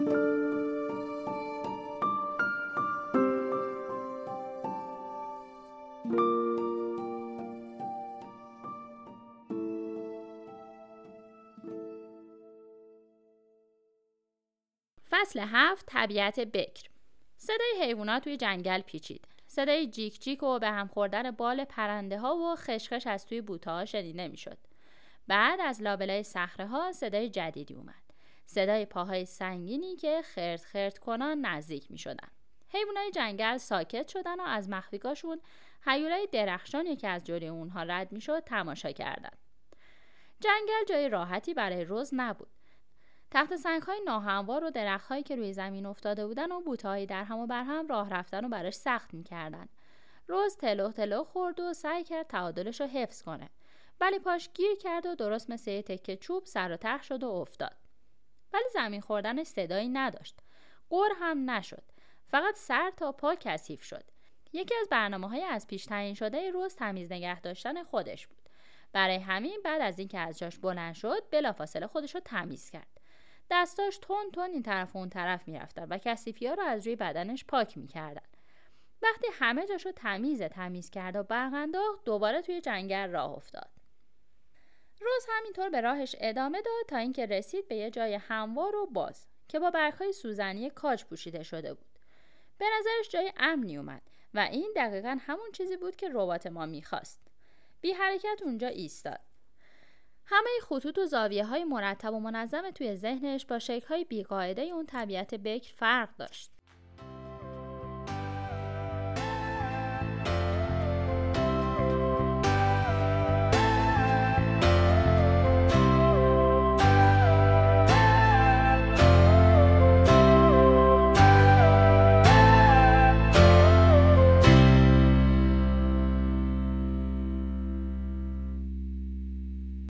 فصل هفت طبیعت بکر صدای حیوانات توی جنگل پیچید صدای جیک جیک و به هم خوردن بال پرنده ها و خشخش از توی بوته ها شنیده می‌شد. بعد از لابلای صخره ها صدای جدیدی اومد. صدای پاهای سنگینی که خرد خرد کنان نزدیک می شدن. حیوانای جنگل ساکت شدن و از مخفیگاشون حیولای درخشانی که از جوری اونها رد می‌شد تماشا کردند. جنگل جای راحتی برای روز نبود. تحت سنگ های ناهموار و درخت هایی که روی زمین افتاده بودن و بوته در هم و بر هم راه رفتن و براش سخت می‌کردن. روز تلو تلو خورد و سعی کرد تعادلش رو حفظ کنه. ولی پاش گیر کرد و درست مثل یه تکه چوب سر و ته شد و افتاد. ولی زمین خوردنش صدایی نداشت. قر هم نشد. فقط سر تا پا کثیف شد. یکی از برنامه های از پیش تعیین شده روز تمیز نگه داشتن خودش بود. برای همین بعد از اینکه از جاش بلند شد بلافاصله خودش رو تمیز کرد. دستاش تون تون این طرف و اون طرف می‌رفتن و کسیفی ها رو از روی بدنش پاک می‌کردن وقتی همه جاشو تمیز تمیز کرد و برق دوباره توی جنگل راه افتاد روز همینطور به راهش ادامه داد تا اینکه رسید به یه جای هموار و باز که با برگهای سوزنی کاج پوشیده شده بود. به نظرش جای امنی اومد و این دقیقا همون چیزی بود که ربات ما می‌خواست. بی حرکت اونجا ایستاد. همه خطوط و زاویه های مرتب و منظم توی ذهنش با شکل های بیقاعده اون طبیعت بکر فرق داشت.